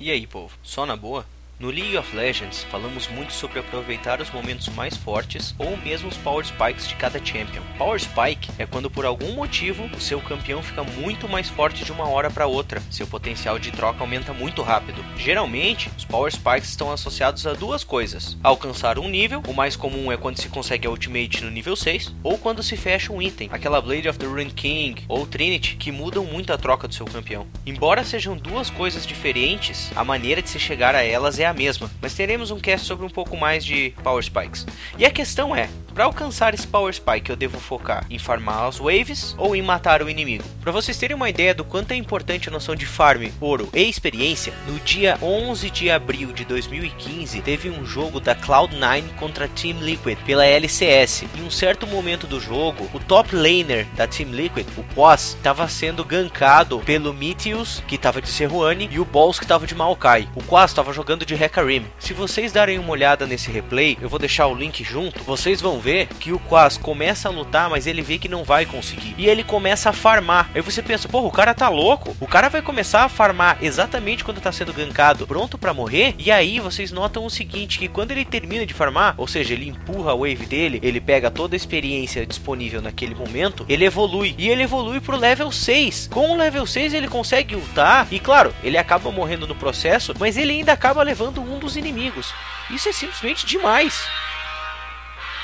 E aí, povo? Só na boa? No League of Legends, falamos muito sobre aproveitar os momentos mais fortes ou mesmo os Power Spikes de cada champion. Power Spike é quando por algum motivo o seu campeão fica muito mais forte de uma hora para outra, seu potencial de troca aumenta muito rápido. Geralmente, os Power Spikes estão associados a duas coisas: alcançar um nível, o mais comum é quando se consegue a Ultimate no nível 6, ou quando se fecha um item, aquela Blade of the Rune King ou Trinity, que mudam muito a troca do seu campeão. Embora sejam duas coisas diferentes, a maneira de se chegar a elas é a mesma, mas teremos um cast sobre um pouco mais de Power Spikes. E a questão é, para alcançar esse Power Spike eu devo focar em farmar as waves ou em matar o inimigo? Para vocês terem uma ideia do quanto é importante a noção de farm, ouro e experiência, no dia 11 de abril de 2015 teve um jogo da Cloud9 contra Team Liquid pela LCS. Em um certo momento do jogo, o top laner da Team Liquid, o Quas, estava sendo gankado pelo Meteus, que estava de Serruane, e o Balls, que estava de Maokai. O Quas estava jogando de Hecarim. Se vocês darem uma olhada nesse replay, eu vou deixar o link junto, vocês vão ver que o Quas começa a lutar, mas ele vê que não vai conseguir. E ele começa a farmar. Aí você pensa, porra, o cara tá louco. O cara vai começar a farmar exatamente quando tá sendo gankado, pronto para morrer. E aí vocês notam o seguinte, que quando ele termina de farmar, ou seja, ele empurra a wave dele, ele pega toda a experiência disponível naquele momento, ele evolui. E ele evolui pro level 6. Com o level 6 ele consegue ultar e claro, ele acaba morrendo no processo, mas ele ainda acaba levando um dos inimigos. Isso é simplesmente demais.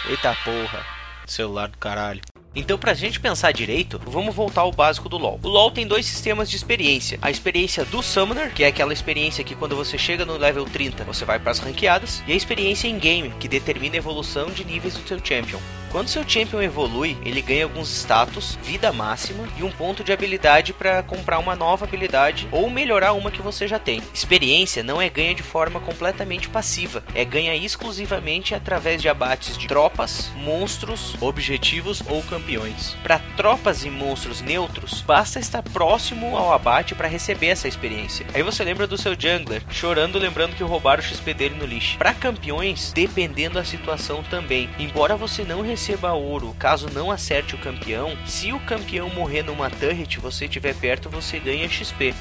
Eita porra. Celular do caralho. Então, pra gente pensar direito, vamos voltar ao básico do LoL. O LoL tem dois sistemas de experiência. A experiência do Summoner, que é aquela experiência que quando você chega no level 30, você vai para as ranqueadas, e a experiência em game, que determina a evolução de níveis do seu champion. Quando seu champion evolui, ele ganha alguns status, vida máxima e um ponto de habilidade para comprar uma nova habilidade ou melhorar uma que você já tem. Experiência não é ganha de forma completamente passiva, é ganha exclusivamente através de abates de tropas, monstros, objetivos ou campeões. Para tropas e monstros neutros, basta estar próximo ao abate para receber essa experiência. Aí você lembra do seu jungler chorando lembrando que roubaram o XP dele no lixo. Para campeões, dependendo da situação também, embora você não receba receba ouro caso não acerte o campeão. Se o campeão morrer numa turret e você estiver perto, você ganha XP.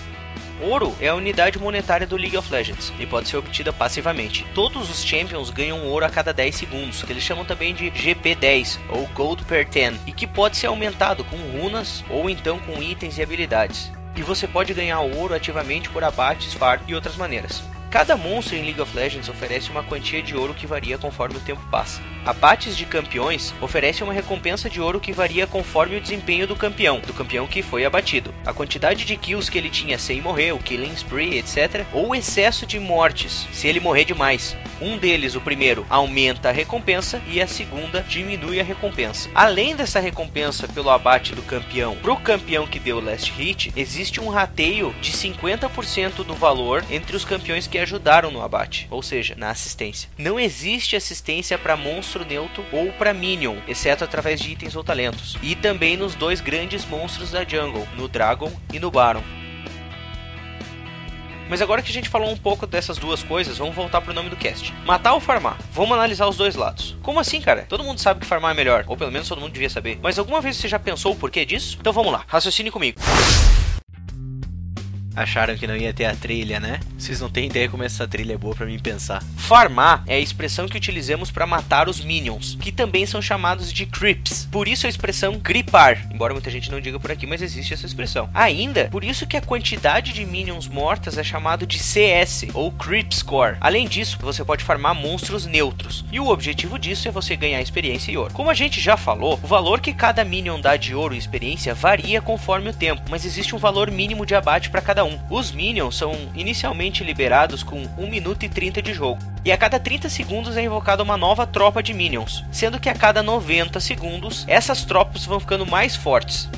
Ouro é a unidade monetária do League of Legends e pode ser obtida passivamente. Todos os champions ganham ouro a cada 10 segundos, que eles chamam também de GP10 ou Gold per 10, e que pode ser aumentado com runas ou então com itens e habilidades. E você pode ganhar ouro ativamente por abates, farm e outras maneiras. Cada monstro em League of Legends oferece uma quantia de ouro que varia conforme o tempo passa. Abates de campeões oferecem uma recompensa de ouro que varia conforme o desempenho do campeão, do campeão que foi abatido. A quantidade de kills que ele tinha sem morrer, o killing spree, etc, ou o excesso de mortes, se ele morrer demais. Um deles, o primeiro, aumenta a recompensa e a segunda diminui a recompensa. Além dessa recompensa pelo abate do campeão pro campeão que deu o last hit, existe um rateio de 50% do valor entre os campeões que ajudaram no abate, ou seja, na assistência. Não existe assistência para monstro neutro ou para minion, exceto através de itens ou talentos. E também nos dois grandes monstros da jungle, no Dragon e no Baron. Mas agora que a gente falou um pouco dessas duas coisas, vamos voltar pro nome do cast. Matar ou farmar? Vamos analisar os dois lados. Como assim, cara? Todo mundo sabe que farmar é melhor, ou pelo menos todo mundo devia saber. Mas alguma vez você já pensou o porquê disso? Então vamos lá, raciocine comigo. Acharam que não ia ter a trilha, né? Vocês não têm ideia como essa trilha é boa para mim pensar. Farmar é a expressão que utilizamos para matar os minions, que também são chamados de creeps. Por isso a expressão gripar, embora muita gente não diga por aqui, mas existe essa expressão. Ainda, por isso que a quantidade de minions mortas é chamado de CS ou creep score. Além disso, você pode farmar monstros neutros. E o objetivo disso é você ganhar experiência e ouro. Como a gente já falou, o valor que cada minion dá de ouro e experiência varia conforme o tempo, mas existe um valor mínimo de abate para cada um. Os minions são inicialmente liberados com 1 minuto e 30 de jogo. E a cada 30 segundos é invocada uma nova tropa de minions, sendo que a cada 90 segundos essas tropas vão ficando mais fortes.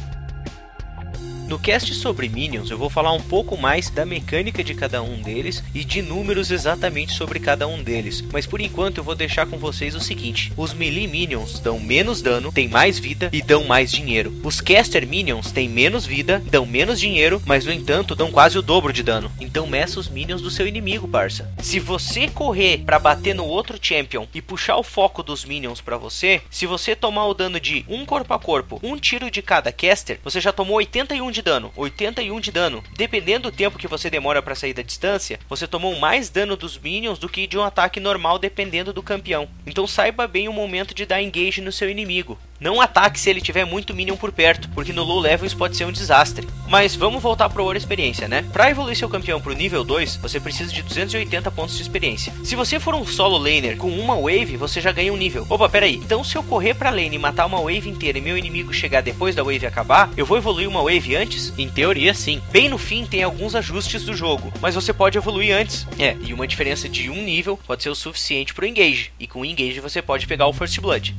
No cast sobre Minions, eu vou falar um pouco mais da mecânica de cada um deles e de números exatamente sobre cada um deles. Mas por enquanto eu vou deixar com vocês o seguinte: os Melee Minions dão menos dano, têm mais vida e dão mais dinheiro. Os Caster Minions têm menos vida, dão menos dinheiro, mas no entanto dão quase o dobro de dano. Então meça os Minions do seu inimigo, parça. Se você correr para bater no outro Champion e puxar o foco dos Minions para você, se você tomar o dano de um corpo a corpo, um tiro de cada Caster, você já tomou 81 de dano, 81 de dano. Dependendo do tempo que você demora para sair da distância, você tomou mais dano dos minions do que de um ataque normal dependendo do campeão. Então saiba bem o momento de dar engage no seu inimigo. Não ataque se ele tiver muito minion por perto, porque no low level isso pode ser um desastre. Mas vamos voltar pro Ouro Experiência, né? Para evoluir seu campeão pro nível 2, você precisa de 280 pontos de experiência. Se você for um solo laner com uma wave, você já ganha um nível. Opa, peraí. Então se eu correr pra lane e matar uma wave inteira e meu inimigo chegar depois da wave acabar, eu vou evoluir uma wave antes? Em teoria, sim. Bem no fim tem alguns ajustes do jogo, mas você pode evoluir antes. É, e uma diferença de um nível pode ser o suficiente pro engage. E com o engage você pode pegar o First Blood.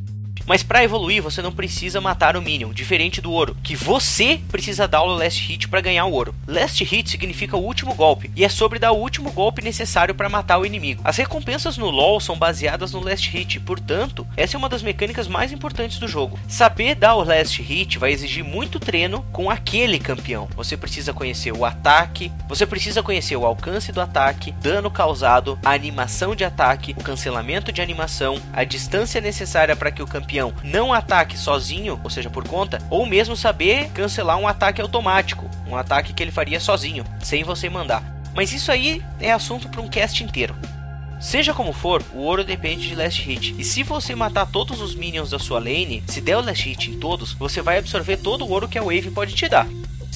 Mas para evoluir, você não precisa matar o Minion, diferente do ouro, que você precisa dar o Last Hit para ganhar o ouro. Last Hit significa o último golpe, e é sobre dar o último golpe necessário para matar o inimigo. As recompensas no LoL são baseadas no Last Hit, portanto, essa é uma das mecânicas mais importantes do jogo. Saber dar o Last Hit vai exigir muito treino com aquele campeão. Você precisa conhecer o ataque, você precisa conhecer o alcance do ataque, dano causado, a animação de ataque, o cancelamento de animação, a distância necessária para que o campeão campeão não ataque sozinho, ou seja, por conta, ou mesmo saber cancelar um ataque automático, um ataque que ele faria sozinho, sem você mandar. Mas isso aí é assunto para um cast inteiro. Seja como for, o ouro depende de last hit. E se você matar todos os minions da sua lane, se der o last hit em todos, você vai absorver todo o ouro que a wave pode te dar.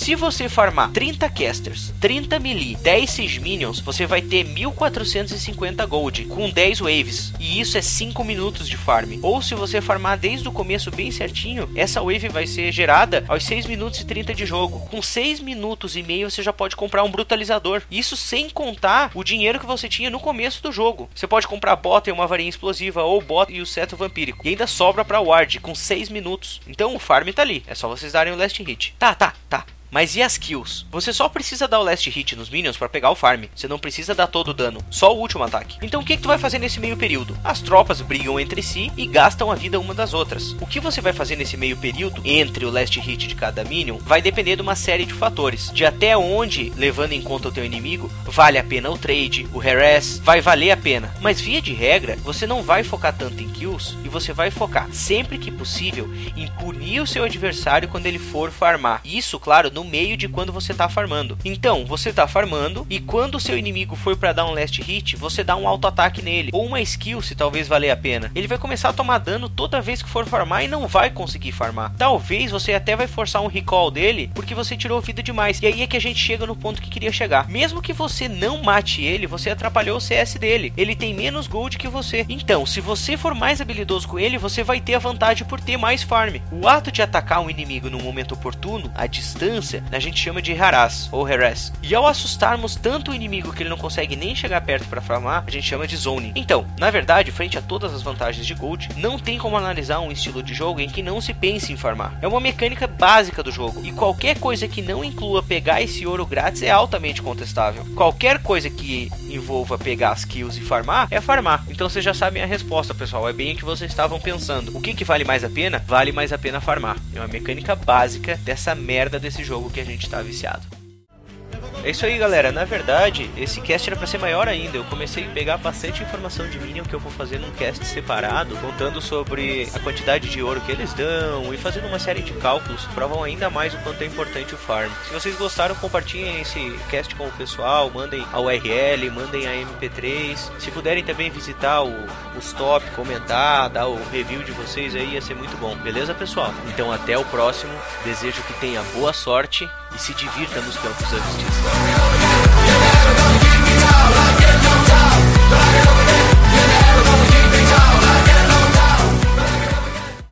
Se você farmar 30 casters, 30 melee, 10 siege minions, você vai ter 1450 gold com 10 waves. E isso é 5 minutos de farm. Ou se você farmar desde o começo bem certinho, essa wave vai ser gerada aos 6 minutos e 30 de jogo. Com 6 minutos e meio você já pode comprar um brutalizador. Isso sem contar o dinheiro que você tinha no começo do jogo. Você pode comprar bota e uma varinha explosiva ou bota e o seto vampírico. E ainda sobra para ward com 6 minutos. Então o farm tá ali. É só vocês darem o last hit. Tá, tá, tá. Mas e as kills? Você só precisa dar o last hit nos minions para pegar o farm. Você não precisa dar todo o dano, só o último ataque. Então o que, que tu vai fazer nesse meio período? As tropas brigam entre si e gastam a vida uma das outras. O que você vai fazer nesse meio período, entre o last hit de cada minion, vai depender de uma série de fatores. De até onde, levando em conta o teu inimigo, vale a pena o trade, o harass, vai valer a pena. Mas via de regra, você não vai focar tanto em kills e você vai focar, sempre que possível, em punir o seu adversário quando ele for farmar. Isso, claro, no meio de quando você está farmando. Então, você está farmando e quando o seu inimigo for para dar um last hit, você dá um auto-ataque nele ou uma skill se talvez valer a pena. Ele vai começar a tomar dano toda vez que for farmar e não vai conseguir farmar. Talvez você até vai forçar um recall dele porque você tirou vida demais. E aí é que a gente chega no ponto que queria chegar. Mesmo que você não mate ele, você atrapalhou o CS dele. Ele tem menos gold que você. Então, se você for mais habilidoso com ele, você vai ter a vantagem por ter mais farm. O ato de atacar um inimigo no momento oportuno, a distância, a gente chama de harass ou harass. E ao assustarmos tanto o inimigo que ele não consegue nem chegar perto para farmar, a gente chama de zoning. Então, na verdade, frente a todas as vantagens de Gold, não tem como analisar um estilo de jogo em que não se pense em farmar. É uma mecânica básica do jogo e qualquer coisa que não inclua pegar esse ouro grátis é altamente contestável. Qualquer coisa que envolva pegar as kills e farmar é farmar. Então vocês já sabem a resposta, pessoal. É bem o que vocês estavam pensando. O que, que vale mais a pena? Vale mais a pena farmar. É uma mecânica básica dessa merda desse jogo que a gente está viciado. É isso aí, galera. Na verdade, esse cast era para ser maior ainda. Eu comecei a pegar bastante informação de Minion que eu vou fazer num cast separado, contando sobre a quantidade de ouro que eles dão e fazendo uma série de cálculos que provam ainda mais o quanto é importante o farm. Se vocês gostaram, compartilhem esse cast com o pessoal, mandem a URL, mandem a MP3. Se puderem também visitar o, os top, comentar, dar o review de vocês aí, ia ser muito bom. Beleza, pessoal? Então até o próximo. Desejo que tenha boa sorte e se divirta nos campos da justiça.